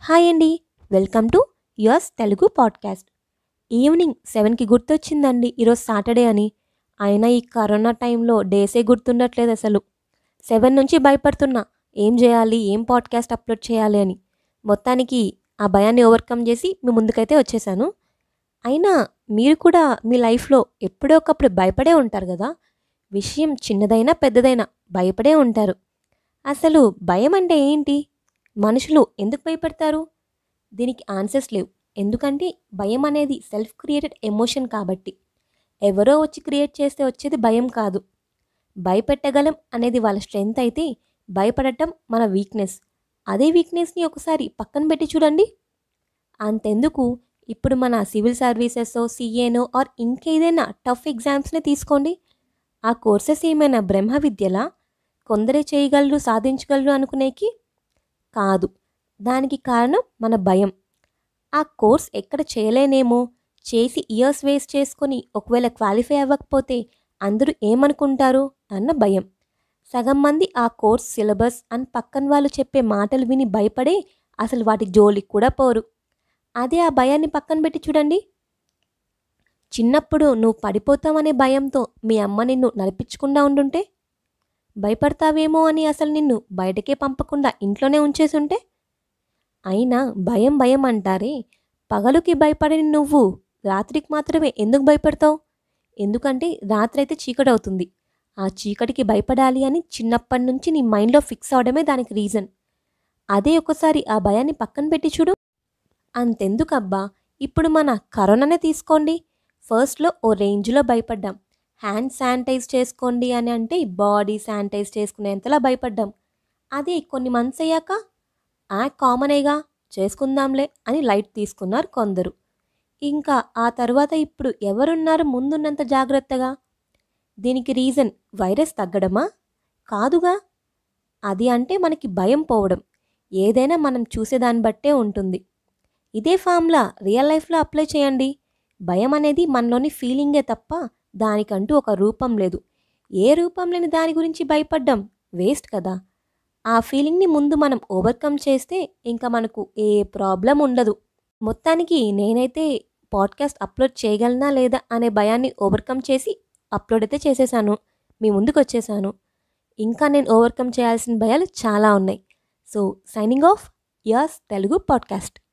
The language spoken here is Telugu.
హాయ్ అండి. Welcome to yours Telugu podcast. Evening సెవెన్కి గుర్తొచ్చిందండి ఈరోజు సాటర్డే అని. అయినా ఈ కరోనా టైంలో డేసే గుర్తుండట్లేదు అసలు. సెవెన్ నుంచి భయపడుతున్నా ఏం చేయాలి ఏం పాడ్కాస్ట్ అప్లోడ్ చేయాలి అని. మొత్తానికి ఆ భయాన్ని ఓవర్కమ్ చేసి మీ ముందుకైతే వచ్చేసాను. అయినా మీరు కూడా మీ లైఫ్లో ఎప్పుడో ఒకప్పుడు భయపడే ఉంటారు కదా? విషయం చిన్నదైనా పెద్దదైనా భయపడే ఉంటారు. అసలు భయం అంటే ఏంటి? మనుషులు ఎందుకు భయపడతారు? దీనికి ఆన్సర్స్ లేవు. ఎందుకంటే భయం అనేది సెల్ఫ్ క్రియేటెడ్ ఎమోషన్ కాబట్టి. ఎవరో వచ్చి క్రియేట్ చేస్తే వచ్చేది భయం కాదు. భయపెట్టగలం అనేది వాళ్ళ స్ట్రెంగ్త్ అయితే భయపడటం మన వీక్నెస్ అదే వీక్నెస్ని ఒకసారి పక్కన పెట్టి చూడండి. అంతెందుకు? ఇప్పుడు మన సివిల్ సర్వీసెస్ సిఏనో ఆర్ ఇంకేదైనా టఫ్ ఎగ్జామ్స్ని తీసుకోండి. ఆ కోర్సెస్ ఏమైనా బ్రహ్మ విద్యలా? కొందరే చేయగలరు సాధించగలరు అనుకునేకి కాదు. దానికి కారణం మన భయం. ఆ కోర్స్ ఎక్కడ చేయలేనేమో. చేసి ఇయర్స్ వేస్ట్ చేసుకొని ఒకవేళ క్వాలిఫై అవ్వకపోతే అందరూ ఏమనుకుంటారు? అన్న భయం. సగం మంది ఆ కోర్స్ సిలబస్ అని పక్కన వాళ్ళు చెప్పే మాటలు విని భయపడే అసలు వాటి జోలికి కూడా పోరు. అదే ఆ భయాన్ని పక్కన పెట్టి చూడండి. చిన్నప్పుడు నువ్వు పడిపోతావనే భయంతో మీ అమ్మ నిన్ను నడిపించకుండా ఉండుంటే భయపడతావేమో అని అసలు నిన్ను బయటకే పంపకుండా ఇంట్లోనే ఉంచేసుంటే? అయినా భయం భయం అంటారే. పగలుకి భయపడని నువ్వు రాత్రికి మాత్రమే ఎందుకు భయపడతావు? ఎందుకంటే రాత్రి అయితే చీకటి అవుతుంది ఆ చీకటికి భయపడాలి అని చిన్నప్పటి నుంచి నీ మైండ్లో ఫిక్స్ అవడమే దానికి రీజన్. అదే ఒకసారి ఆ భయాన్ని పక్కన పెట్టి చూడు. అంతెందుకబ్బా? ఇప్పుడు మన కరోనానే తీసుకోండి. ఫస్ట్లో ఓ రేంజ్లో భయపడ్డాం. హ్యాండ్ శానిటైజ్ చేసుకోండి అని అంటే బాడీ శానిటైజ్ చేసుకునేంతలా భయపడ్డాం. అది కొన్ని మంత్స్ అయ్యాక ఆ కామనేగా చేసుకుందాంలే అని లైట్ తీసుకున్నారు కొందరు. ఇంకా ఆ తర్వాత ఇప్పుడు ఎవరున్నారు ముందున్నంత జాగ్రత్తగా? దీనికి రీజన్ వైరస్ తగ్గడమా? కాదుగా? అది అంటే మనకి భయం పోవడం. ఏదైనా మనం చూసేదాన్ని బట్టే ఉంటుంది. ఇదే ఫామ్లా రియల్ లైఫ్లో అప్లై చేయండి. భయం అనేది మనలోని ఫీలింగే తప్ప దానికంటూ ఒక రూపం లేదు. ఏ రూపం లేని దాని గురించి భయపడ్డం వేస్ట్ కదా. ఆ ఫీలింగ్ని ముందు మనం ఓవర్కమ్ చేస్తే ఇంకా మనకు ఏ ప్రాబ్లం ఉండదు. మొత్తానికి నేనైతే పాడ్కాస్ట్ అప్లోడ్ చేయగలనా లేదా అనే భయాన్ని ఓవర్కమ్ చేసి అప్లోడ్ అయితే చేసేసాను. మీ ముందుకు వచ్చేసాను ఇంకా నేను ఓవర్కమ్ చేయాల్సిన భయాలు చాలా ఉన్నాయి. So signing off. Yours Telugu podcast.